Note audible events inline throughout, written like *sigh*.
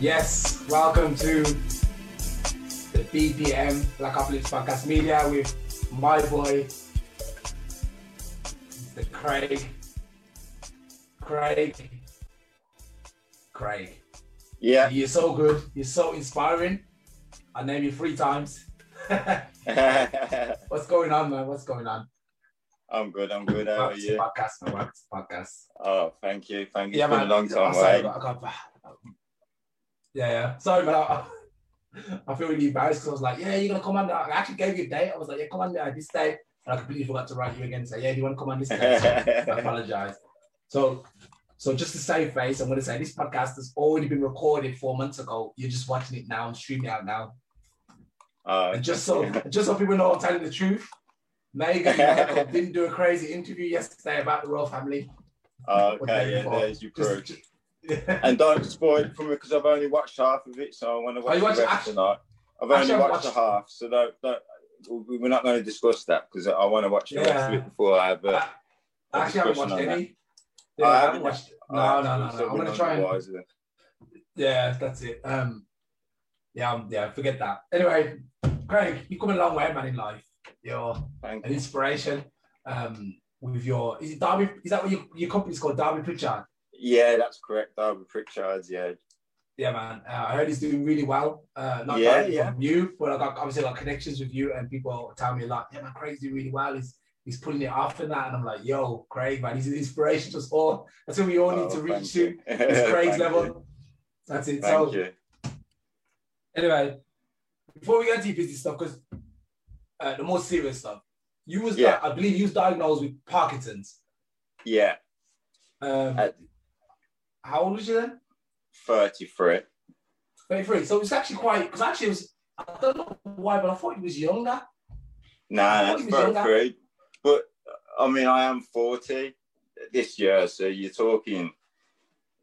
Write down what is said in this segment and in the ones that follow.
Yes, welcome to the BPM Black Uplifts Podcast Media with my boy, the Craig. Craig. Craig. Yeah. You're so good. You're so inspiring. I name you three times. *laughs* *laughs* What's going on, man? What's going on? I'm good. I'm good. How are you? Podcast, to podcast. Oh, thank you. Thank you. Yeah, it's been man. a long time I'm sorry, but I got- yeah, yeah. Sorry, man. I, I feel really embarrassed because I was like, yeah, you're gonna come on. I actually gave you a date. I was like, yeah, come on uh, this day. And I completely forgot to write you again. and Say, yeah, do you want to come on this day? So I *laughs* apologize. So, so just to save face, I'm gonna say this podcast has already been recorded four months ago. You're just watching it now and streaming it out now. Oh, And just so, just so people know, I'm telling the truth. Meghan Markle didn't do a crazy interview yesterday about the royal family. oh, okay. Yeah, before. there's your proof. And don't spoil it for me because I've only watched half of it, so I want to watch you the rest tonight. I've only watched, watched- the half, so don't, don't, we- we're not going to discuss that because I want to watch the rest of it before I have. Uh, I actually haven't watched any. Yeah, Oh, I haven't watched. No, no, no, no. I'm gonna try and. Yeah, that's it. Um, yeah, um, yeah, forget that. Anyway, Craig, you've come a long way, man, in life. You're Thank an inspiration. Um, with your is it Derby? Is that what your, your company's called? Derby Pritchard. Yeah, that's correct. Darby Pritchard. yeah. Yeah, man. Uh, I heard he's doing really well. Uh, not Yeah, directly yeah. from you, but I got obviously like connections with you, and people tell me like, lot. Yeah, man, Craig's doing really well. He's he's pulling it off and that, and I'm like, yo, Craig, man, he's an inspiration to us all. That's what we all need Oh, to reach *laughs* thank to. you. It's Craig's level. you. That's it. Thank so you. anyway, before we get into your business stuff, because uh, the more serious stuff, you was Yeah. I believe you was diagnosed with Parkinson's. Yeah, Um, at how old was you then? 33. 33. So it's actually quite because actually it was I don't know why, but I thought he was younger. Nah, that's thought he was younger. 33. But I mean, I am 40 this year, so you're talking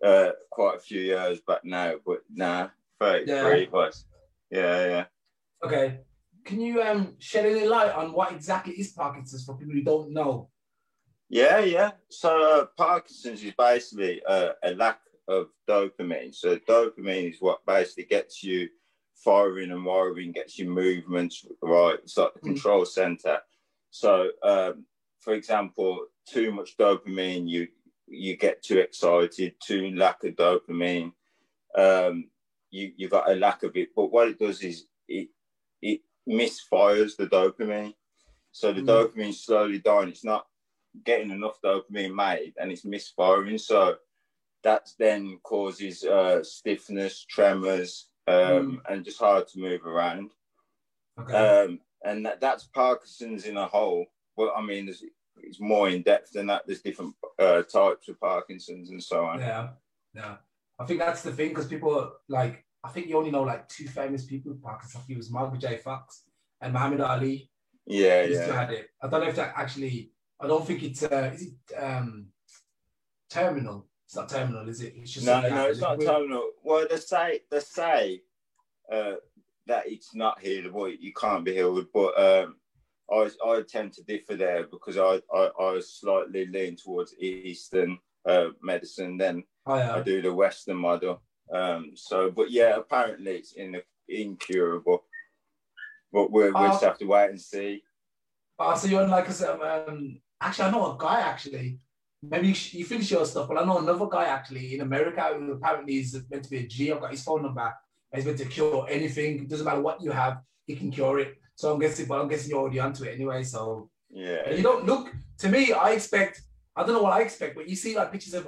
uh, quite a few years back now. But nah, 33 Yeah. was. Yeah, yeah. Okay. Can you um shed any light on what exactly is Parkinson's for people who don't know? Yeah, yeah. So uh, Parkinson's is basically uh, a lack of dopamine. So dopamine is what basically gets you firing and wiring, gets you movements right. It's like the Mm. control center. So, um, for example, too much dopamine, you you get too excited. Too lack of dopamine, um, you you got a lack of it. But what it does is it misfires the dopamine. So the Mm. dopamine slowly dying. It's not getting enough dopamine made and it's misfiring. So that then causes uh, stiffness, tremors, um, and just hard to move around. Okay. Um, and that, that's Parkinson's in a whole. Well, I mean, there's, it's more in depth than that. There's different uh, types of Parkinson's and so on. yeah. Yeah. I think that's the thing because people like I think you only know like two famous people with Parkinson's. I it was Michael J. Fox and Muhammad Ali. Yeah, two yeah. had it. I don't know if that actually. I don't think it's. Uh, is it um, terminal? It's not terminal, is it? It's just No, no, it's not terminal. Well, they say they say uh, that it's not healable. You can't be healed, but um, I I tend to differ there because I I, I slightly lean towards Eastern uh, medicine. Then Oh, I do the Western model. Um, so, but yeah, apparently it's in, incurable. But we'll, we'll just Oh. have to wait and see. Oh, so you're like a sort of, um, actually, I know a guy actually. Maybe you, you finish your stuff, but I know another guy actually in America who apparently is meant to be a G. I've got his phone number. He's meant to cure anything. It doesn't matter what you have, he can cure it. So I'm guessing, but I'm guessing you're already onto it anyway. So Yeah, you don't look to me. I expect. I don't know what I expect, but you see like pictures of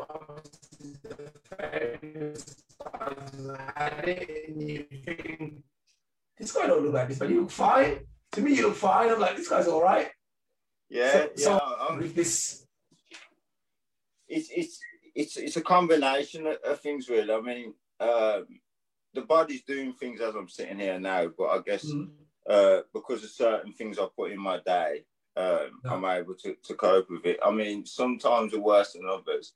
had it, and you think this guy don't look like this, but you look fine. To me, you look fine. I'm like, this guy's all right. yeah, So- yeah. so- I'm- With this, it's it's it's it's a combination of, things really. I mean, um, the body's doing things as I'm sitting here now, but I guess Mm. uh, because of certain things I put in my day, um. I'm able to, to cope with it. I mean, sometimes are worse than others,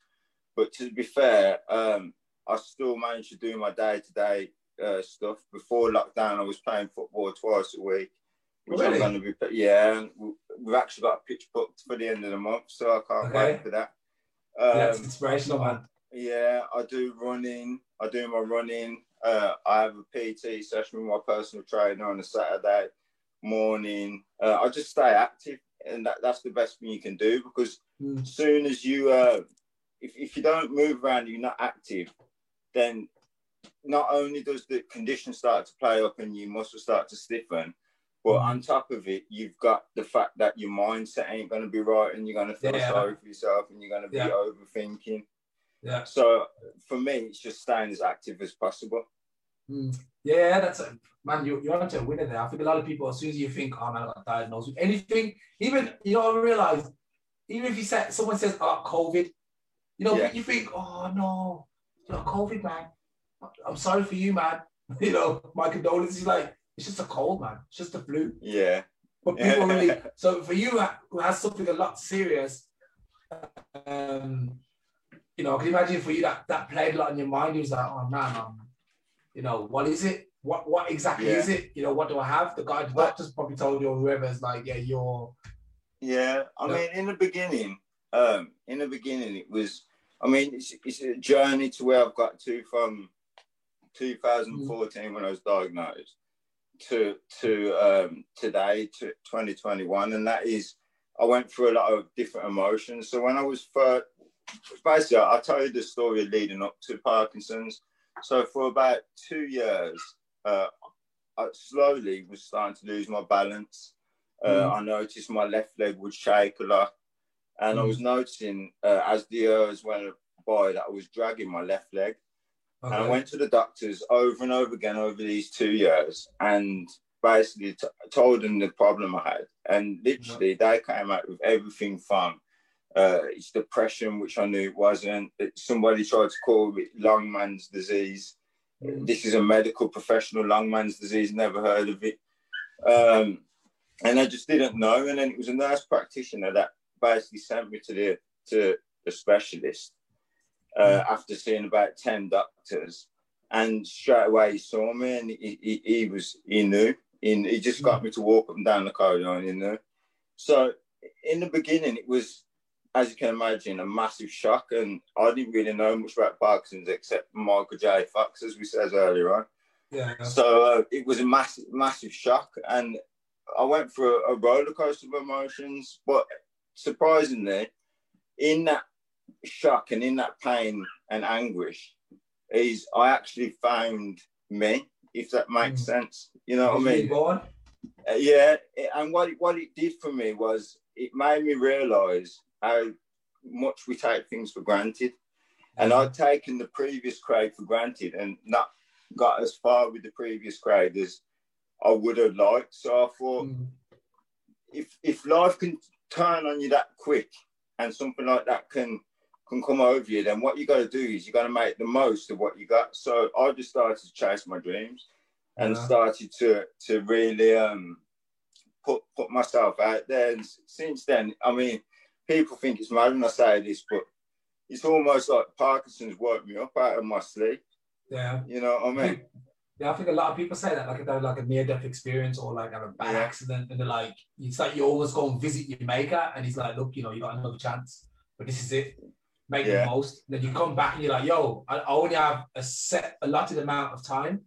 but to be fair, um, I still manage to do my day to day stuff. Before lockdown, I was playing football twice a week. which Really? I'm going to be. Yeah, we- we've actually got a pitch booked for the end of the month, so I can't Okay. wait for that. Um, inspirational, man. yeah, I do running. I do my running. Uh, I have a PT session with my personal trainer on a Saturday morning. Uh, I just stay active, and that, that's the best thing you can do because Mm. as soon as you, uh, if, if you don't move around, you're not active, then not only does the condition start to play up and your muscles start to stiffen, but on top of it, you've got the fact that your mindset ain't going to be right and you're going to feel Yeah. sorry for yourself and you're going to be Yeah. overthinking. Yeah. So for me, it's just staying as active as possible. Mm. Yeah, that's a, man. You you're onto a winner there. I think a lot of people, as soon as you think, "Oh man, I got diagnosed with anything," even you don't realize, even if you say someone says, "Oh, COVID," you know, Yeah. you think, "Oh no, you know, COVID, man. I'm sorry for you, man. *laughs* You know, my condolences." Like, it's just a cold, man. It's just a flu. Yeah. But people really. *laughs* So for you, who has something a lot serious, um, you know, I can you imagine for you that that played a lot in your mind? You was like, oh man, um, you know, what is it? What what exactly Yeah. is it? You know, what do I have? The guy, the doctor's probably told you, or whoever's like, yeah, you're. Yeah. I Yeah. mean, in the beginning, um, in the beginning, it was, I mean, it's, it's a journey to where I've got to from 2014 when I was diagnosed to to um, today to 2021, and that is I went through a lot of different emotions. So when I was first, basically, I'll tell you the story leading up to Parkinson's. So for about two years, uh, I slowly was starting to lose my balance. Uh, Mm. I noticed my left leg would shake a lot, and I Mm. was noticing uh, as the years went by that I was dragging my left leg. And I went to the doctors over and over again over these two years and basically t- told them the problem I had. And literally, they came out with everything from uh, it's depression, which I knew it wasn't. It- Somebody tried to call it Longman's disease. Mm. This is a medical professional, Longman's disease, never heard of it. Um, and I just didn't know. And then it was a nurse practitioner that basically sent me to the to the specialist uh, after seeing about 10 doctors. And straight away he saw me and he, he, he was, he knew. He, he just got me to walk up and down the corridor and he knew. So in the beginning, it was, as you can imagine, a massive shock. And I didn't really know much about Parkinson's except Michael J. Fox, as we said earlier on. Yeah. So uh, it was a massive, massive shock, and I went through a, a roller coaster of emotions. But surprisingly, in that shock and in that pain and anguish, is I actually found me, if that makes Mm. sense. You know what I mean? born? Uh, yeah, and what it, what it did for me was it made me realise how much we take things for granted. And I'd taken the previous Craig for granted and not got as far with the previous Craig as I would have liked. So I thought, Mm. if if life can turn on you that quick and something like that can can come over you, then what you got to do is you got to make the most of what you got. So I just started to chase my dreams and Yeah. started to to really um put put myself out there. And since then, I mean, people think it's mad when I say this, but it's almost like Parkinson's woke me up out of my sleep. Yeah. You know what I mean? Yeah, I think a lot of people say that, like if they have like a near death experience or like have a bad accident, and they're like, it's like you always go and visit your maker, and he's like, look, you know, you got another chance, but this is it, make Yeah. the most. Then you come back and you're like, yo, I I only have a set allotted amount of time.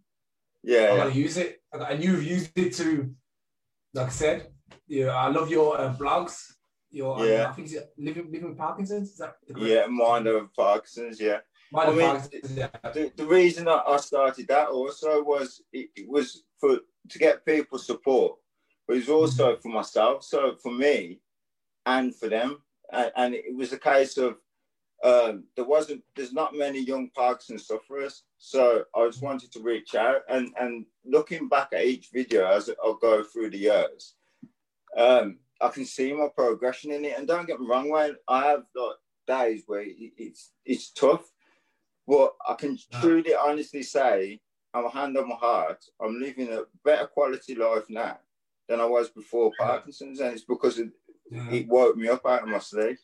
Yeah, I yeah. gotta use it, and you've used it to, like I said, yeah, I love your uh, blogs. Your, Yeah. I think it's living living with Parkinson's. Is that the yeah, mind over Parkinson's. Yeah. I mean, the, the reason that I started that also was it, it was for to get people support, but it was also for myself. So for me, and for them, and, and it was a case of um, there wasn't there's not many young Parkinson sufferers, so I just wanted to reach out and and looking back at each video as I go through the years, um, I can see my progression in it. And don't get me wrong, when I have like days where it's it's tough, but I can truly, honestly say, I'm a hand on my heart. I'm living a better quality life now than I was before Yeah. Parkinson's, and it's because it, yeah. it woke me up out of my sleep.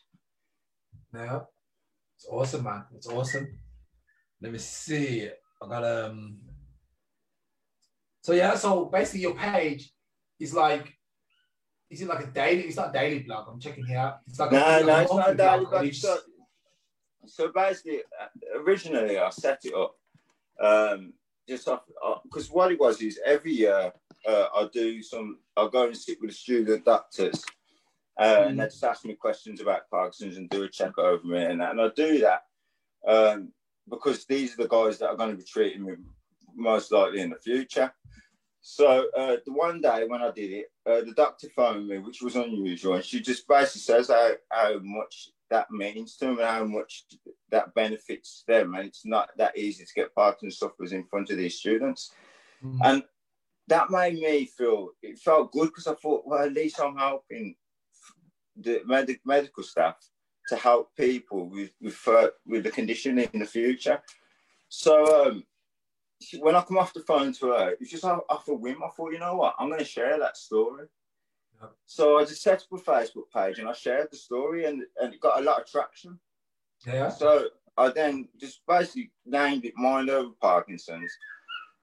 Yeah. It's awesome, man. It's awesome. Let me see. I got um so yeah, so basically your page is like is it like a daily? It's not a daily blog. I'm checking here. It's like No, a, no, it's not a daily blog, blog. and you So, basically, uh, originally I set it up um, just off because what it was is every year uh, I do some. I'll go and sit with the student doctors, uh, and they just ask me questions about Parkinson's and do a check over me and that. And I do that um, because these are the guys that are going to be treating me most likely in the future. So uh, the one day when I did it, uh, the doctor phoned me, which was unusual, and she just basically says how, how much that means to them and how much that benefits them. And it's not that easy to get Parkinson's sufferers in front of these students. Mm. And that made me feel, it felt good because I thought, well, at least I'm helping the med- medical staff to help people with, with, uh, with the condition in the future. So um, when I come off the phone to her, it's just off, off a whim. I thought, you know what, I'm going to share that story. So I just set up a Facebook page and I shared the story and, and it got a lot of traction. yeah. So I then just basically named it Mind Over Parkinson's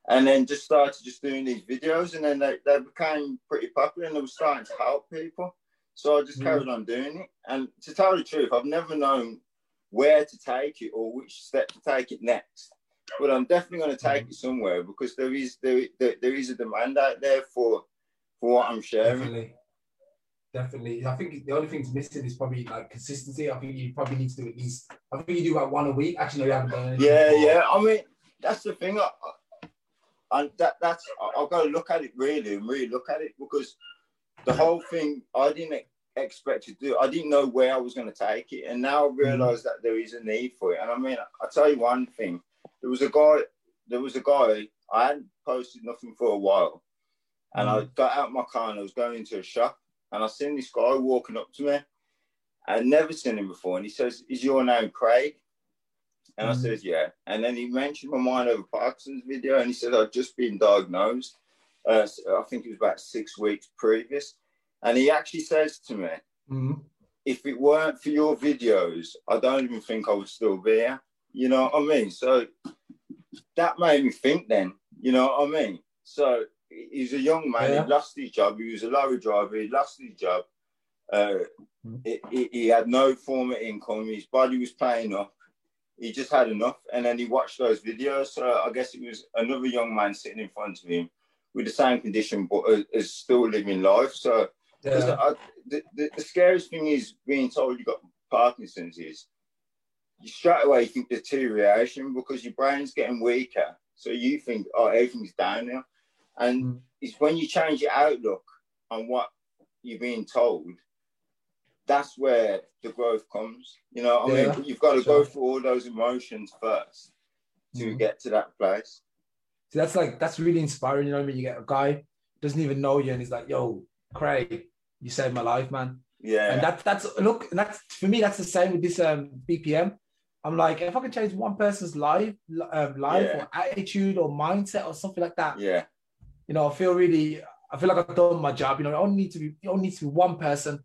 and then just started just doing these videos and then they, they became pretty popular and they were starting to help people. So I just Mm. carried on doing it. And to tell the truth, I've never known where to take it or which step to take it next. But I'm definitely going to take it somewhere because there is there, there, there is a demand out there for for what I'm sharing. Definitely. Definitely. I think the only thing's missing is probably like consistency. I think you probably need to do at least, I think you do about one a week. Actually, no, you haven't done anything. Yeah, before. yeah. I mean, that's the thing. I, I- and that that's I- I've got to look at it really and really look at it because the whole thing I didn't expect to do. I didn't know where I was going to take it, and now I mm-hmm. realise that there is a need for it. And I mean, I tell you one thing: there was a guy. There was a guy. I hadn't posted nothing for a while, and mm-hmm. I got out my car and I was going into a shop, and I seen this guy walking up to me. I'd never seen him before, and he says, "Is your name Craig?" And I Mhm. said, yeah. And then he mentioned my mind over Parkinson's video, and he said I'd just been diagnosed. Uh, I think it was about six weeks previous. And he actually says to me, Mhm. if it weren't for your videos, I don't even think I would still be here. You know what I mean? So that made me think then, you know what I mean? So he's a young man, Yeah. he lost his job, he was a lorry driver, he lost his job. Uh, Mhm. he, he- he had no form of income, his body was playing up, he just had enough. And then he watched those videos. So I guess it was another young man sitting in front of him with the same condition, but is- is still living life. So Yeah. I, the, the, the scariest thing is being told you've got Parkinson's is you straight away think deterioration because your brain's getting weaker. So you think, oh, everything's down now. And Mm. it's when you change your outlook on what you're being told, that's where the growth comes. You know I Yeah, mean? You've got to go sure. through all those emotions first to Mhm. get to that place. See, that's like that's really inspiring. You know what I mean? You get a guy doesn't even know you, and he's like, "Yo, Craig, you saved my life, man." Yeah. And that that's look, and that's for me. That's the same with this um BPM. I'm like, if I can change one person's life, um, life Yeah. or attitude or mindset or something like that, yeah. You know, I feel really, I feel like I've done my job. You know, I only need to be, only needs to be one person,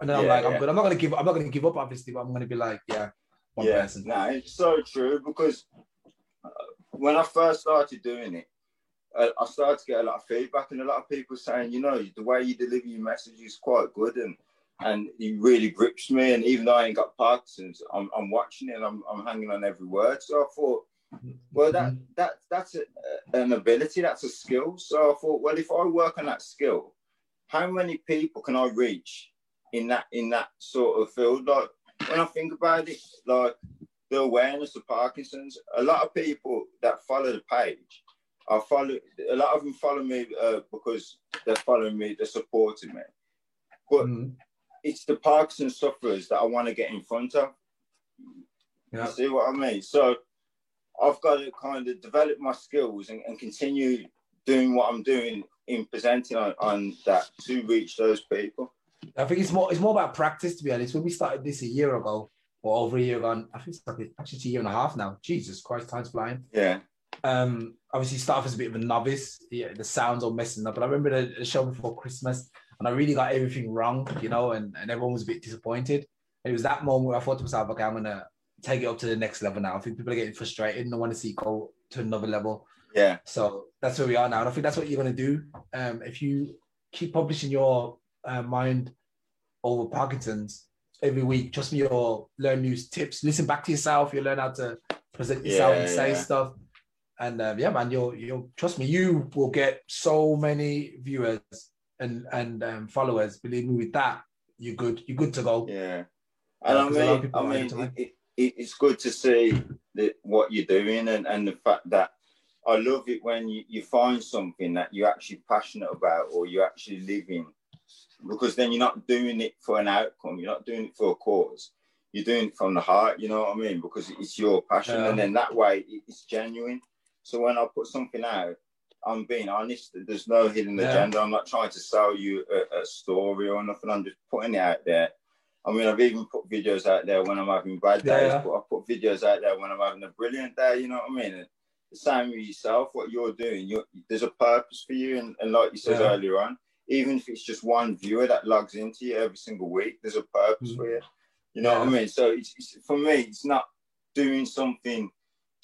and then I'm Yeah, like, I'm good. I'm not gonna give, I'm not gonna give up, obviously, but I'm gonna be like, yeah, one yeah, person. No, it's so true because uh, when I first started doing it, I started to get a lot of feedback and a lot of people saying, you know, the way you deliver your message is quite good and and it really grips me. And even though I ain't got Parkinson's, I'm, I'm watching it and I'm, I'm hanging on every word. So I thought, well, that that that's a, an ability, that's a skill. So I thought, well, if I work on that skill, how many people can I reach in that in that sort of field? Like when I think about it, like the awareness of Parkinson's, a lot of people that follow the page, I follow a lot of them follow me uh, because they're following me, they're supporting me. But Mhm. it's the Parkinson's sufferers that I want to get in front of. Yeah. You see what I mean? So I've got to kind of develop my skills and, and continue doing what I'm doing in presenting on, on that to reach those people. I think it's more, it's more about practice, to be honest. When we started this a year ago or over a year ago, I think it's like actually it's a year and a half now. Jesus Christ, time's flying. Yeah, um obviously start off as a bit of a novice yeah, the sounds all messing up but i remember the, the show before christmas and i really got everything wrong you know and, and everyone was a bit disappointed and it was that moment where i thought to myself okay i'm gonna take it up to the next level now i think people are getting frustrated and i want to see it go to another level yeah, so that's where we are now and i think that's what you're gonna do um if you keep publishing your uh, mind over Parkinson's every week. Trust me, you'll learn new tips. Listen back to yourself. You'll learn how to present yourself Yeah, and say yeah. stuff. And uh, yeah, man, you'll you'll trust me. You will get so many viewers and and um, followers. Believe me, with that, you're good. You're good to go. Yeah, Yeah, and I 'cause a lot of mean, I mean, it, it's good to see that what you're doing, and, and the fact that I love it when you, you find something that you're actually passionate about or you're actually living, because then you're not doing it for an outcome, you're not doing it for a cause, you're doing it from the heart. You know what I mean? Because it's your passion, Yeah. and then that way it's genuine. So when I put something out, I'm being honest. There's no hidden Yeah. agenda. I'm not trying to sell you a, a story or nothing. I'm just putting it out there. I mean, I've even put videos out there when I'm having bad days, yeah. but I put videos out there when I'm having a brilliant day. You know what I mean? And the same with yourself. What you're doing, you're, there's a purpose for you, and, and like you said Yeah. earlier on, even if it's just one viewer that logs into you every single week, there's a purpose Mhm. for you. You know what I mean? So it's, it's for me, it's not doing something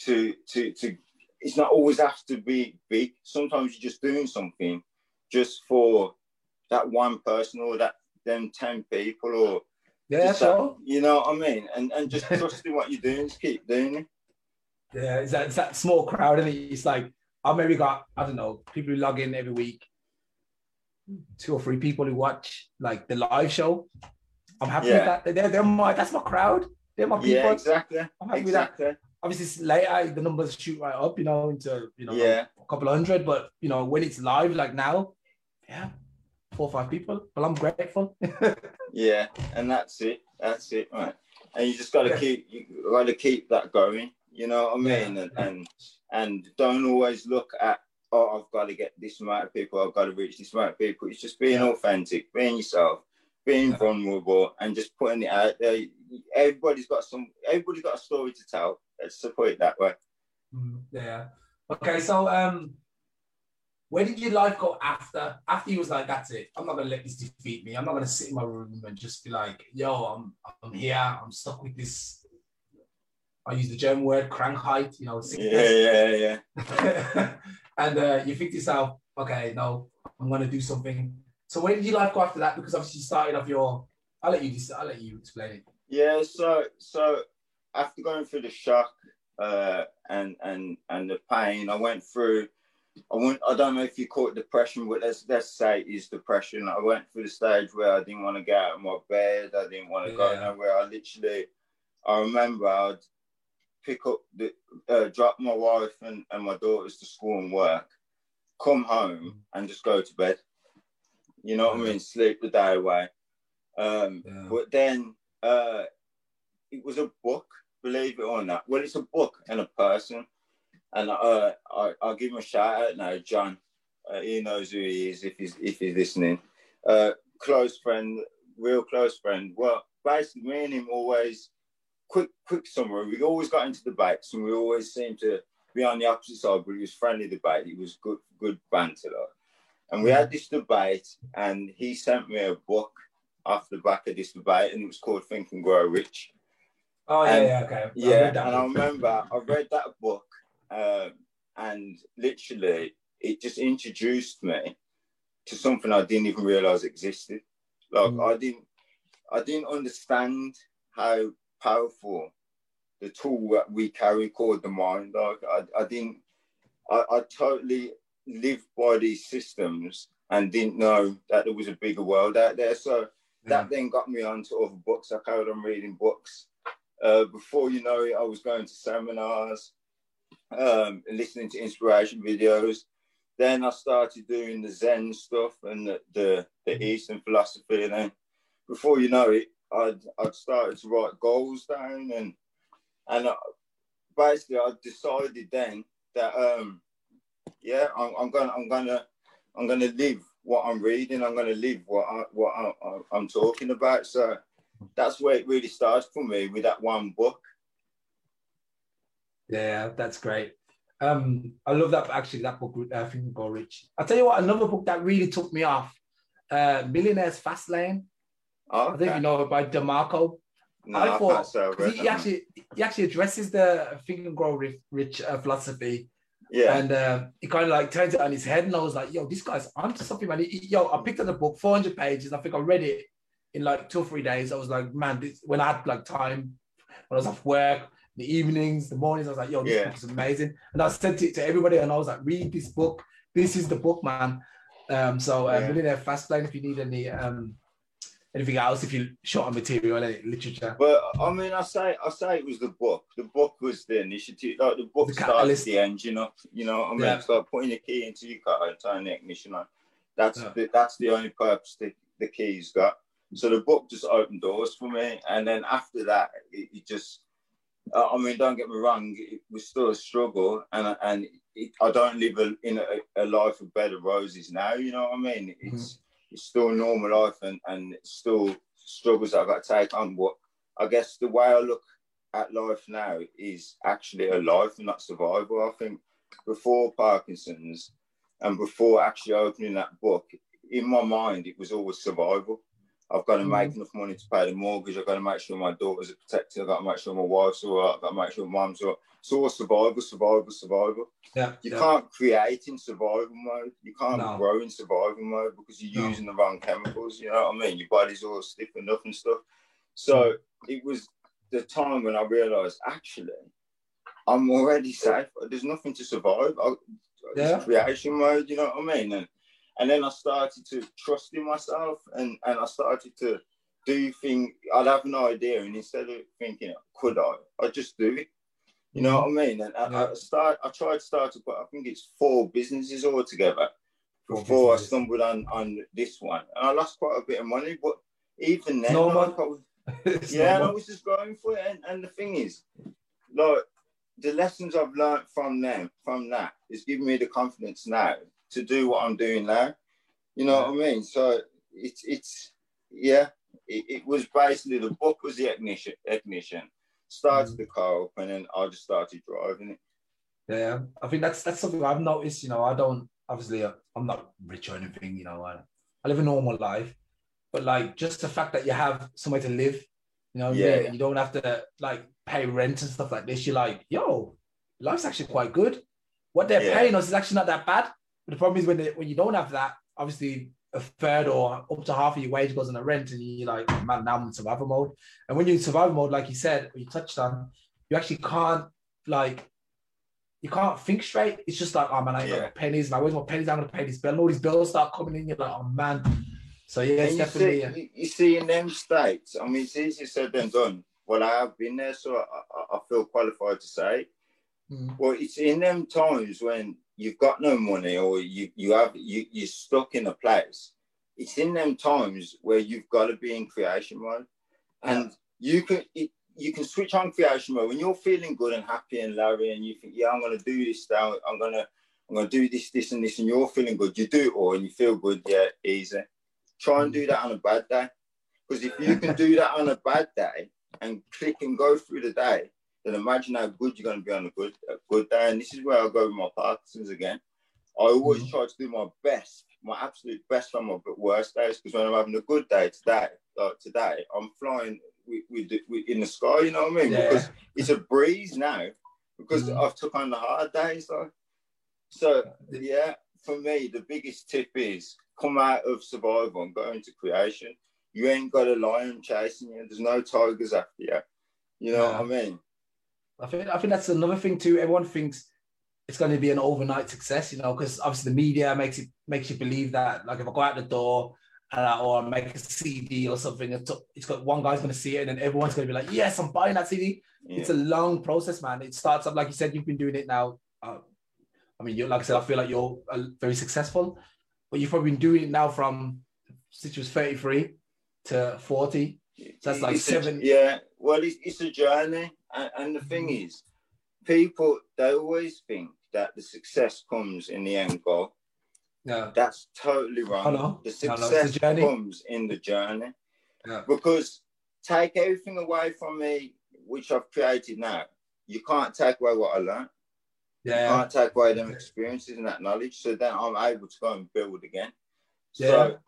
to to to. It's not always have to be big. Sometimes you're just doing something just for that one person or that them ten people or Yeah, that- so you know what I mean? And and just trusting what you're doing, just keep doing it. yeah, it's that, it's that small crowd, and it? it's like I've maybe got I don't know people who log in every week, two or three people who watch like the live show. I'm happy Yeah. with that. They're, they're my that's my crowd. They're my people. Yeah, exactly. I'm happy with that. Obviously, it's later the numbers shoot right up, you know, into you know Yeah. a couple of hundred. But you know when it's live like now, yeah, four or five people. Well, I'm grateful. *laughs* Yeah, and that's it. That's it, right? And you just got to Yeah. keep you got to keep that going. You know what I Yeah. mean? And, and and don't always look at oh I've got to get this amount of people. I've got to reach this amount of people. It's just being authentic, being yourself, being Yeah. vulnerable, and just putting it out there. Everybody's got some. Everybody's got a story to tell. Let's put it that way. Mm, yeah. Okay, so um, where did your life go after? After you was like, that's it. I'm not gonna let this defeat me. I'm not gonna sit in my room and just be like, yo, I'm I'm here. I'm stuck with this. I use the German word Krankheit. You know, Yeah, yeah, yeah. *laughs* and uh, you think to yourself, okay, no, I'm gonna do something. So where did your life go after that? Because obviously you started off your. I'll let you. Just, I'll let you explain it. Yeah, so so after going through the shock uh, and and and the pain, I went through. I went. I don't know if you call it depression, but let's let's say it is depression. I went through the stage where I didn't want to get out of my bed. I didn't want to go Yeah. nowhere. I literally, I remember I'd pick up the uh, drop my wife and, and my daughters to school and work, come home and just go to bed. You know what I mean? Sleep the day away. Um, Yeah. but then uh, it was a book, believe it or not. Well, it's a book and a person. And uh, I, I'll give him a shout out now, John. Uh, he knows who he is if he's if he's listening. Uh, close friend, real close friend. Well, basically, me and him always quick quick summary. We always got into debates, and we always seemed to be on the opposite side. But it was friendly debate. It was good good banter. Like. And we had this debate, and he sent me a book off the back of this debate, and it was called Think and Grow Rich. Oh yeah, And- yeah, okay. I Yeah, and I remember I read that book, um, and literally it just introduced me to something I didn't even realize existed. Like Mm. I didn't, I didn't understand how powerful the tool that we carry called the mind. Like I, I didn't, I, I totally lived by these systems and didn't know that there was a bigger world out there. So that then got me onto other books. I carried on reading books. Uh, before you know it, I was going to seminars, um, and listening to inspiration videos. Then I started doing the Zen stuff and the, the, the Eastern philosophy. And then before you know it, I'd, I'd started to write goals down. And, and I, basically, I decided then that, um, yeah, I'm, I'm gonna, I'm gonna, I'm gonna live what I'm reading. I'm gonna live what I, what I, I, I'm talking about. So that's where it really started for me with that one book. Yeah, that's great. Um, I love that actually that book, uh, Think and Go Rich. I'll tell you what, another book that really took me off, uh, Millionaire's Fast Lane. Oh, I don't know if you know it by DeMarco. no, I I thought- can't say I've 'Cause He, he actually he actually addresses the Think and Grow Rich, rich uh, philosophy, Yeah. And uh, he kind of like turns it on his head, and I was like, "Yo, this guy's onto something, man." He- yo, I picked up the book, 400 pages. I think I read it in like two or three days. I was like, "Man, this, when I had like time, when I was off work, the evenings, the mornings, I was like, yo, this Yeah. book is amazing." And I sent it to everybody, and I was like, "Read this book. This is the book, man." Um, so uh, Yeah. Millionaire Fastlane. If you need any um, anything else, if you short on material, any literature, But I mean, I say, I say it was the book. The book was the initiative. Like the book The started catalyst. the engine up. You know, I mean, Yeah. it's like putting the key into your car and turning the ignition on. That's Yeah. the, that's the only purpose the, the key's got. So the book just opened doors for me, and then after that, it, it just. Uh, I mean, don't get me wrong. It was still a struggle, and and it, I don't live a, in a, a life of bed of roses now. You know what I mean? It's it's still a normal life, and and it's still struggles that I've got to take on. But I guess the way I look at life now is actually a life and not survival. I think before Parkinson's and before actually opening that book, in my mind, it was always survival. I've got to make mm. enough money to pay the mortgage. I've got to make sure my daughters are protected. I've got to make sure my wife's all right. I've got to make sure mum's all right. It's all survival, survival, survival. yeah, You yeah. can't create in survival mode. You can't No. grow in survival mode because you're No. using the wrong chemicals. You know what I mean? Your body's all stiffened up and stuff. So mm. it was the time when I realised actually I'm already safe. There's nothing to survive. I, Yeah. It's creation mode. You know what I mean? And and then I started to trust in myself, and and I started to do things. I'd have no idea, and instead of thinking could I, I just do it. You know what I mean? And I, Yeah. I start. I tried to start to put. I think it's four businesses all together before. I stumbled on on this one, and I lost quite a bit of money. But even then, Normal. like, I was, *laughs* yeah, and I was just going for it. And, and the thing is, like the lessons I've learned from them, from that, is giving me the confidence now to do what I'm doing now. You know what I mean? So it's it's yeah. It, it was basically the book was the ignition. Ignition started Mm. the car up, and then I just started driving it. Yeah, I think that's that's something I've noticed. You know, I don't obviously uh, I'm not rich or anything. You know, I, I live a normal life, but like just the fact that you have somewhere to live, you know, Yeah, yeah. you don't have to like pay rent and stuff like this. You're like, yo, life's actually quite good. What they're Yeah. paying us is actually not that bad. But the problem is when they, when you don't have that, obviously a third or up to half of your wage goes on the rent, and you're like, man, now I'm in survival mode. And when you're in survival mode, like you said, you touched on, you actually can't like you can't think straight. It's just like, oh man, I ain't got Yeah. pennies. Like, where's my pennies? I'm gonna pay this bill. And all these bills start coming in. You're like, oh man. So yeah, it's you definitely see, uh, you, you see in them states, I mean, it's easier said than done. Well, I have been there, so I, I, I feel qualified to say. Mm. Well, it's in them times when you've got no money or you you have you you're stuck in a place. It's in them times where you've got to be in creation mode, and you can it, you can switch on creation mode when you're feeling good and happy and Larry, and you think, yeah, I'm gonna do this now. I'm gonna I'm gonna do this, this, and this, and you're feeling good. You do it all, and you feel good. Yeah, easy. Try and do that on a bad day, because if you can *laughs* do that on a bad day and click and go through the day, then imagine how good you're going to be on a good a good day. And this is where I go with my Parkinson's again. I always Mhm. try to do my best, my absolute best on my worst days. Because when I'm having a good day today, like today, I'm flying with, with, the- with in the sky. You know what I mean? Yeah. Because it's a breeze now. Because Mhm. I've took on the hard days. Like. So yeah, for me, the biggest tip is come out of survival and go into creation. You ain't got a lion chasing you. There's no tigers after you. You know Yeah. what I mean? I think I think that's another thing too. Everyone thinks it's going to be an overnight success, you know, because obviously the media makes it makes you believe that. Like if I go out the door and I, or I make a CD or something, it's, it's got one guy's going to see it, and then everyone's going to be like, "Yes, I'm buying that CD." Yeah. It's a long process, man. It starts up like you said. You've been doing it now. Uh, I mean, you like I said, I feel like you're uh, very successful, but you've probably been doing it now from since you was 33 to 40. So that's like It's a- seven- yeah. Well, it's, it's a journey, and, and the thing Mhm. is, people they always think that the success comes in the end goal. Yeah, That's totally wrong. Hello? The Hello, success the comes in the journey. Yeah. Because take everything away from me, which I've created now. You can't take away what I learned. You yeah, can't take away them experiences and that knowledge. So then I'm able to go and build again. Yeah. So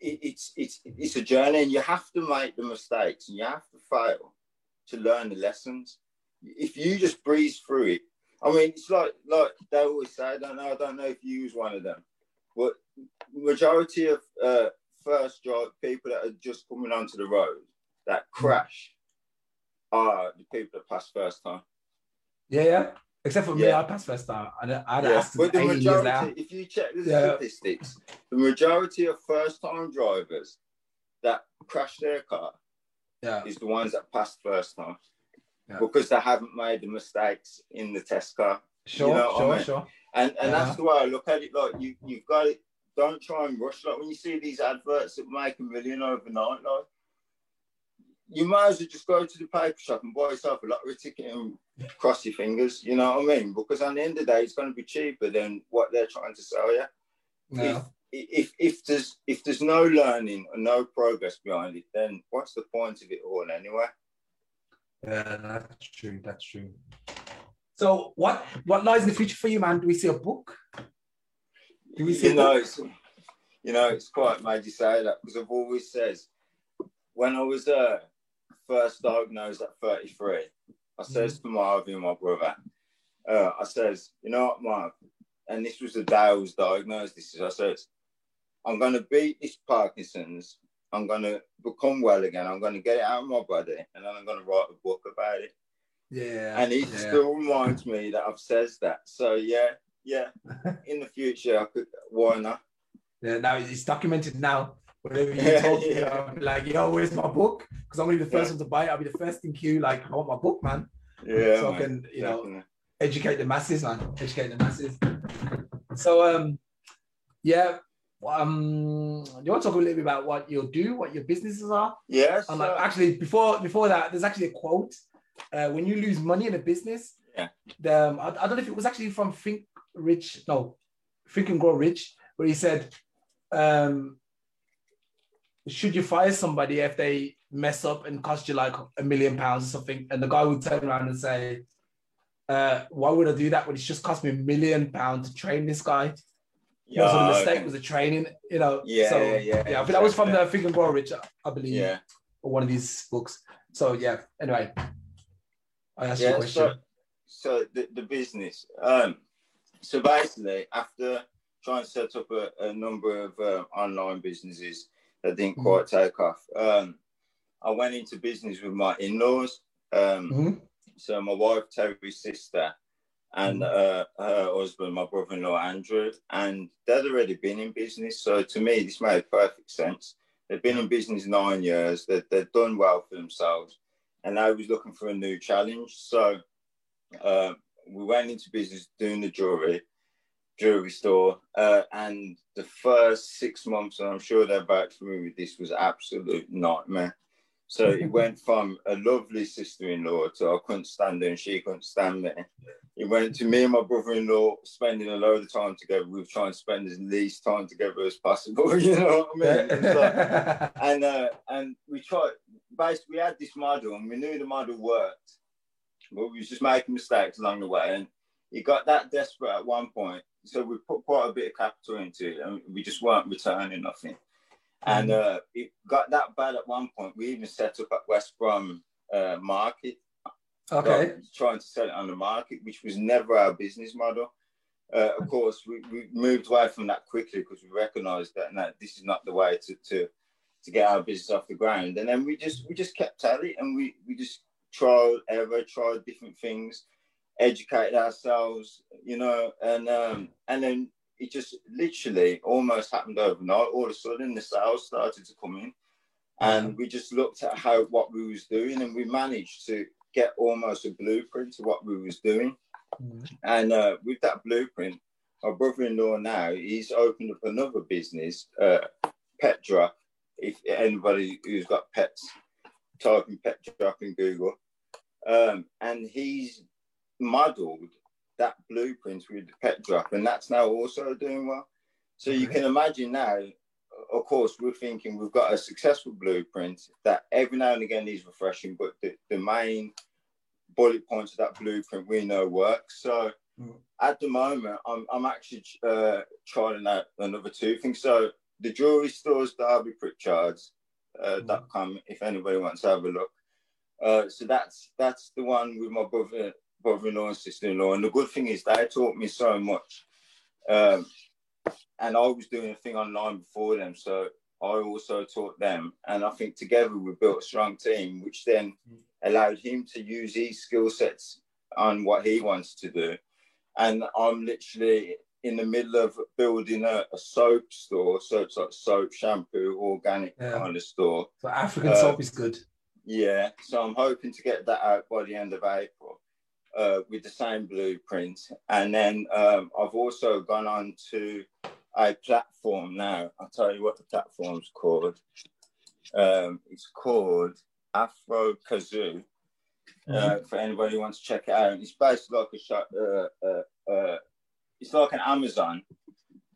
it, it's it's it's a journey, and you have to make the mistakes, and you have to fail to learn the lessons. If you just breeze through it, I mean, it's like like they always say. I don't know. I don't know if you use one of them, but majority of uh, first drive people that are just coming onto the road that Hmm. crash are the people that pass first time. Yeah, yeah. Except for me, I passed first time. I had Yeah, asked but the 18 years later. majority, if you check the Yeah. statistics, the majority of first time drivers that crash their car Yeah, is the ones that passed first time Yeah. because they haven't made the mistakes in the test car. sure, know what I sure, mean? sure. And and Yeah. that's the way I look at it. Like you, you've got it. Don't try and rush. Like when you see these adverts that make a million overnight, like you might as well just go to the paper shop and buy yourself a lottery ticket and cross your fingers. You know what I mean? Because at the end of the day, it's going to be cheaper than what they're trying to sell you. Yeah. If if there's if there's no learning and no progress behind it, then what's the point of it all anyway? Yeah, that's true. That's true. So, what what lies in the future for you, man? Do we see a book? Do we see you a know, book? it's, you know, it's quite made you say that because I've always says when I was uh, first diagnosed at 33, I says to Marvin, my brother, uh, I says, you know what, Marv, and this was the day I was diagnosed. This is, I says, I'm going to beat this Parkinson's. I'm going to become well again. I'm going to get it out of my body, and then I'm going to write a book about it. Yeah. And he yeah. still reminds me that I've says that. So yeah, yeah. *laughs* In the future, I could. Why not? Yeah, now it's documented now. Whatever you *laughs* Yeah, me, yeah. you know, I'll be like, yo, where's my book? Because I'm gonna be the first Yeah. one to buy it. I'll be the first in queue. Like, I want my book, man. Yeah, so I can, you know, educate the masses, man. Educate the masses. So, um, yeah. Um, do you want to talk a little bit about what you'll do, what your businesses are? Yes. And like, actually, before before that, there's actually a quote. Uh, when you lose money in a business, Yeah. The, um, I, I don't know if it was actually from Think Rich, no, Think and Grow Rich, where he said, um, "Should you fire somebody if they mess up and cost you like a million pounds or something?" And the guy would turn around and say, uh, "Why would I do that when it's just cost me a million pounds to train this guy?" Know, so the mistake was the training, you know. Yeah, so, yeah, yeah, I think that was from the Think and Grow Rich, I believe Yeah. or one of these books. So yeah. Anyway, I asked you a Yeah. question. So, so the, the business. Um. So basically, after trying to set up a, a number of uh, online businesses that didn't Mhm. quite take off, um, I went into business with my in-laws. Um. Mhm. So my wife Terry's sister and uh, her husband, my brother-in-law Andrew, and they'd already been in business. So to me, this made perfect sense. They've been in business nine years. They they've done well for themselves, and I was looking for a new challenge. So uh, we went into business doing the jewelry jewelry store, uh, and the first six months, and I'm sure they're back for me with this, was absolute nightmare. So it *laughs* went from a lovely sister-in-law to I couldn't stand her and she couldn't stand me. It went to me and my brother-in-law spending a load of time together. We were trying to spend as least time together as possible. *laughs* You know what I mean? It was *laughs* and uh, and we tried. Basically, we had this model, and we knew the model worked, but we was just making mistakes along the way. And it got that desperate at one point, so we put quite a bit of capital into it, and we just weren't returning nothing. And uh, it got that bad at one point. We even set up at West Brom uh, Market, okay. like, trying to sell it on the market, which was never our business model. Uh, of course, we, we moved away from that quickly because we recognised that no, this is not the way to, to to get our business off the ground. And then we just we just kept at it, and we we just tried ever tried different things, educated ourselves, you know, and um, and then it just literally almost happened overnight. All of a sudden, the sales started to come in, and we just looked at how what we was doing, and we managed to get almost a blueprint of what we was doing. Mhm. And uh, with that blueprint, my brother-in-law now he's opened up another business, uh, Pet Drop. If anybody who's got pets, type in Pet Drop in Google, um, and he's modelled that blueprint with the Pet Drop, and that's now also doing well. So you can imagine now. Of course, we're thinking we've got a successful blueprint that every now and again needs refreshing, but the, the main bullet points of that blueprint we know works. So Mm. at the moment, I'm, I'm actually uh, trying out another two things. So the jewelry stores, Derby Pritchards, uh, Mm. dot com, if anybody wants to have a look. Uh, so that's that's the one with my brother brother-in-law and sister-in-law, and the good thing is they taught me so much. Um, and I was doing a thing online before them, so I also taught them. And I think together we built a strong team, which then allowed him to use his skill sets on what he wants to do. And I'm literally in the middle of building a, a soap store, soaps like soap, shampoo, organic yeah. kind of store. So African uh, soap is good. Yeah, so I'm hoping to get that out by the end of April uh, with the same blueprint. And then um, I've also gone on to a platform now. I'll tell you what the platform's called. Um, it's called Afro Kazoo. Uh, mm-hmm. for anybody who wants to check it out, it's basically like a shop. Uh, uh, uh, it's like an Amazon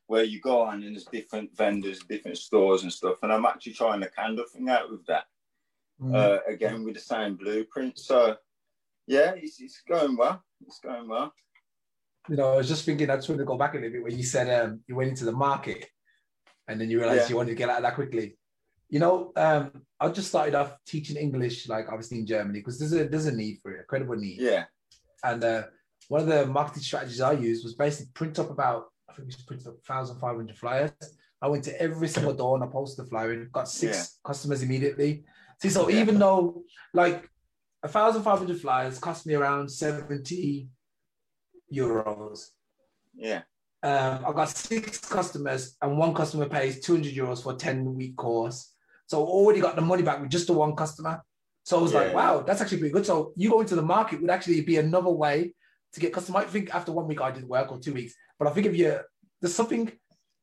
where you go on and there's different vendors, different stores and stuff. And I'm actually trying the candle thing out with that. Uh, again with the same blueprint. So yeah, it's, it's going well. It's going well. You know, I was just thinking, I just want to go back a little bit when you said um, you went into the market and then you realized yeah. you wanted to get out of that quickly. You know, um, I just started off teaching English, like obviously in Germany, because there's a there's a need for it, a credible need. Yeah. And uh, one of the marketing strategies I used was basically print up about I think we printed up 1,500 flyers. I went to every single door and I posted the flyer and got six yeah. customers immediately. See, so yeah. even though like a thousand five hundred flyers cost me around seventy euros. Yeah. Um, I got six customers, and one customer pays two hundred euros for a ten week course. So already got the money back with just the one customer. So I was yeah. like, wow, that's actually pretty good. So you go into the market would actually be another way to get customers. I think after one week I didn't work or two weeks, but I think if you there's something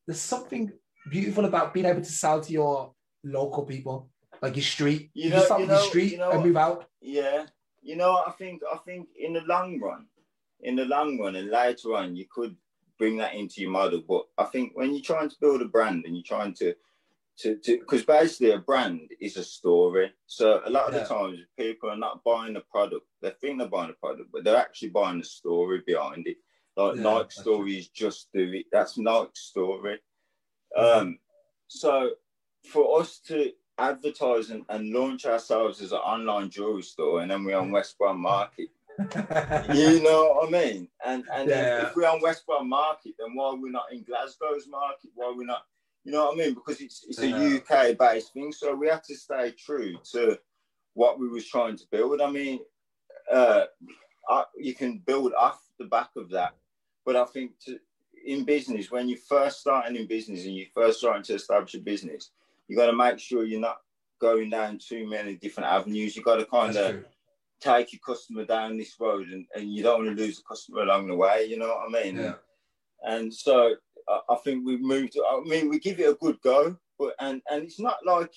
there's something beautiful about being able to sell to your local people like your street. You, know, you start you know, your street you know and move out. Yeah, you know, I think I think in the long run, in the long run, and later on, you could bring that into your model. But I think when you're trying to build a brand and you're trying to to because basically a brand is a story. So a lot of yeah. the times people are not buying the product; they think they're buying the product, but they're actually buying the story behind it. Like yeah, Nike stories, just do it. That's Nike's story. Um, so for us to advertise and, launch ourselves as an online jewelry store, and then we're on West Brom Market. *laughs* you know what I mean? And and yeah. if we're on West Brom Market, then why are we not in Glasgow's market? Why are we not? You know what I mean? Because it's it's a yeah. UK based thing, so we have to stay true to what we was trying to build. I mean, uh, I, you can build off the back of that, but I think to, in business, when you first starting in business and you first starting to establish a business, you got to make sure you're not going down too many different avenues. You got to kind of take your customer down this road, and, and you don't want to lose the customer along the way. You know what I mean? Yeah. And so I, I think we moved. I mean, we give it a good go, but and and it's not like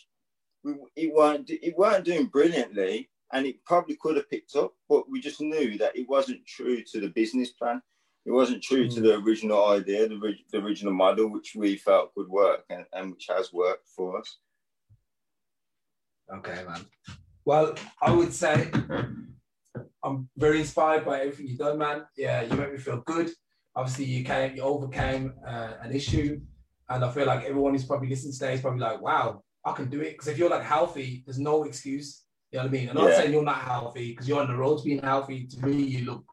we it weren't it weren't doing brilliantly, and it probably could have picked up, but we just knew that it wasn't true to the business plan. It wasn't true mm. to the original idea, the, the original model, which we felt could work and, and which has worked for us. Okay, man. Well, I would say I'm very inspired by everything you've done, man. Yeah, you make me feel good. Obviously, you came, you overcame uh, an issue, and I feel like everyone who's probably listening today is probably like, "Wow, I can do it." Because if you're like healthy, there's no excuse. You know what I mean? I'm not saying you're not healthy because you're on the road to being healthy. To me, you look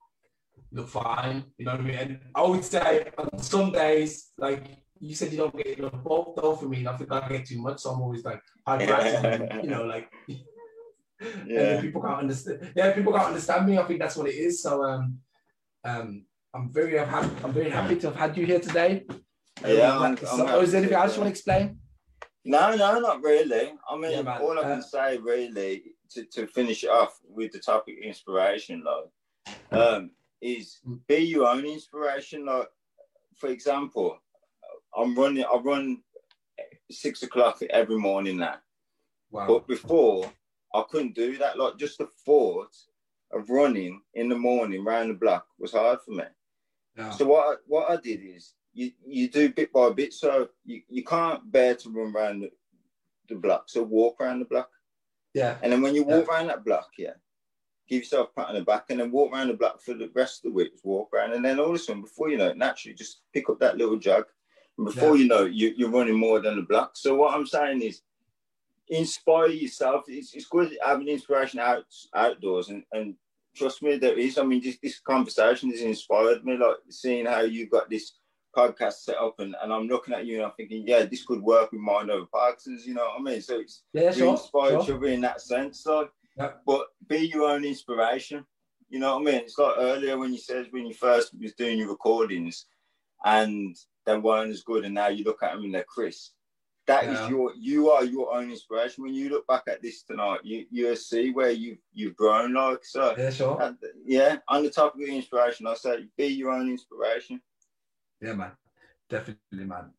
look fine. You know what I mean? And I would say on some days, like you said, you don't get enough both dopamine. I think I get too much, so I'm always like hyperactive. *laughs* you know, like *laughs* yeah, people can't understand. Yeah, people can't understand me. I think that's what it is. So um, um, I'm very happy. I'm very happy to have had you here today. Yeah. Um, so, oh, is there anything else you want to explain? No, no, not really. I mean, yeah, all I can uh, say really to, to finish off with the topic inspiration, though. um, is be your own inspiration. Like, for example, I'm running. I run six o'clock every morning now. Wow. But before, I couldn't do that. Like, just the thought of running in the morning round the block was hard for me. Yeah. So what I, what I did is you you do bit by bit. So you, you can't bear to run around the, the block. So walk around the block. Yeah. And then when you walk yeah. around that block, yeah, give yourself a pat on the back, and then walk around the block for the rest of the week. Walk around, and then all of a sudden, before you know it, naturally just pick up that little jug, And before yeah. you know it, you, you're running more than the block. So what I'm saying is, inspire yourself. It's, it's good having inspiration out outdoors, and, and trust me, there is. I mean, this, this conversation has inspired me. Like seeing how you got this podcast set up, and, and I'm looking at you and I'm thinking, yeah, this could work with Mind Over Parkinson's. You know what I mean? So it's Yeah, sure. inspire sure. each other in that sense. Like, But be your own inspiration. You know what I mean? It's like earlier when you said when you first was doing your recordings, and they weren't as good, and now you look at them and they're crisp. That is Yeah. your you are your own inspiration. When you look back at this tonight, you you see where you you've grown. Like so, Yeah, sure. uh, yeah. On the topic of inspiration, I say be your own inspiration. Yeah, man. Definitely, man.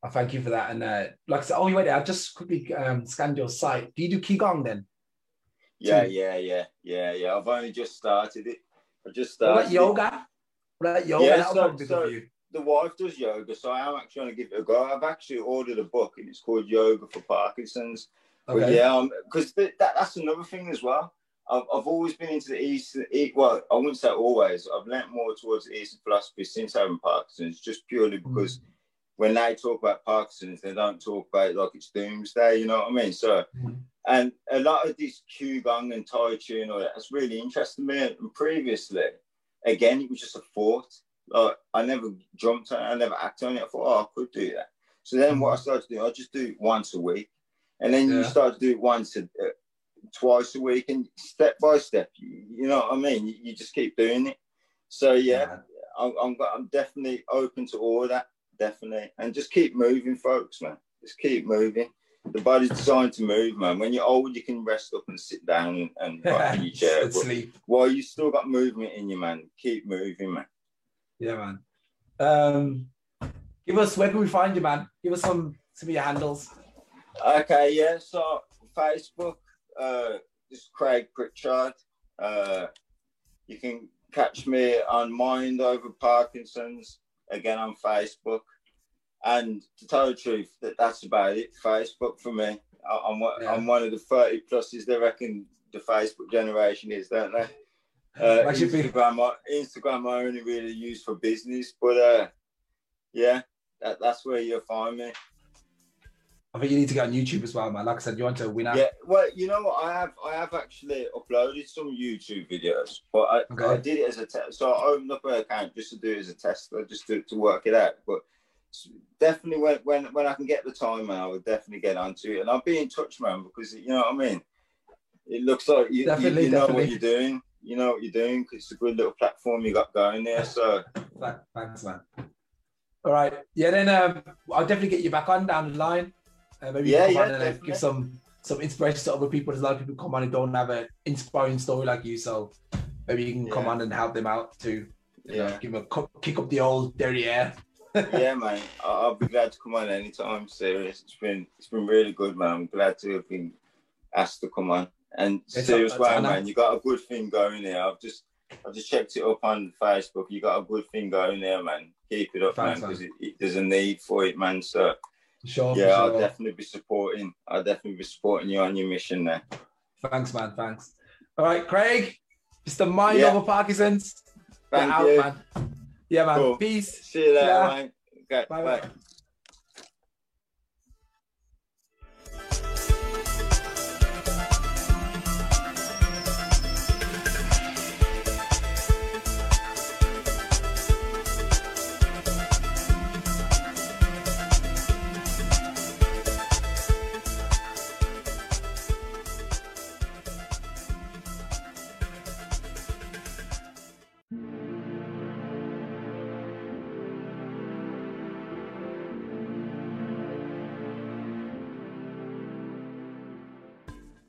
I thank you for that. And uh, like I said, oh, you wait there. I just quickly um, scanned your site. Do you do Qigong then? Yeah, yeah, yeah, yeah, yeah. I've only just started it. I just What started. about yoga? What about yoga? Yeah, That'll so- probably so- you. the wife does yoga, so I am actually going to give it a go. I've actually ordered a book, and it's called Yoga for Parkinson's. But Okay. yeah, because th- that, that's another thing as well. I've, I've always been into the Eastern, e- well, I wouldn't say always. I've learnt more towards the Eastern philosophy since having Parkinson's, just purely because when they talk about Parkinson's, they don't talk about it like it's doomsday. You know what I mean? So, Mhm. And a lot of this Qigong and Tai Chi and all that, that's really interested me. And previously, again, it was just a thought. Like I never jumped on it, I never acted on it. I thought, oh, I could do that. So then what I started to do, I just do it once a week. And then you start to do it once a, uh, twice a week and step by step, you, you know what I mean? You, you just keep doing it. So yeah, man. I'm, I'm, I'm definitely open to all of that, definitely. And just keep moving, folks, man. Just keep moving. The body's designed to move, man. When you're old, you can rest up and sit down and, *laughs* in your chair. And But sleep. while you still got movement in you, man, keep moving, man. Yeah, man. Um, give us where can we find you, man? Give us some some of your handles. Okay, yeah. So Facebook, uh, this is Craig Pritchard. Uh, you can catch me on Mind Over Parkinson's again on Facebook. And to tell the truth, that that's about it. Facebook for me. I- I'm one- Yeah. I'm one of the 30 pluses. They reckon the Facebook generation is, don't they? *laughs* Uh, be- Instagram, I- Instagram, I only really use for business, but uh, yeah, that, that's where you'll find me. I think you need to get on YouTube as well, man. Like I said, you want to win out. Yeah, well, you know what? I have I have actually uploaded some YouTube videos, but I, Okay. I did it as a test. So I opened up an account just to do it as a tester, just to, to work it out. But definitely when, when when I can get the time, I would definitely get onto it, and I'll be in touch, man, because you know what I mean. It looks like you, you, Definitely, you know what you're doing. You know what you're doing it's a good little platform you got going there. So Thanks, man. All right. Yeah, then um, I'll definitely get you back on down the line. Uh, maybe Yeah, come yeah, on and uh, give some some inspiration to other people. There's a lot of people come on and don't have an inspiring story like you, so maybe you can come on and help them out to you know, give them a kick up the old derriere. Yeah, man. I'll be glad to come on anytime. Serious. It's been it's been really good, man. I'm glad to have been asked to come on. And It's serious way, it's man. You got a good thing going there. I've just I've just checked it up on Facebook. You got a good thing going there, man. Keep it up, Thanks, man, because there's a need for it, man. So Sure. yeah, I'll definitely be supporting. I'll definitely be supporting you on your mission there. Thanks, man. Thanks. All right, Craig. It's the mind Yeah. over Parkinson's. Get Thank out, you. man. Yeah, man. Cool. Peace. See you later, Yeah. man. Okay, Bye, bye. bye.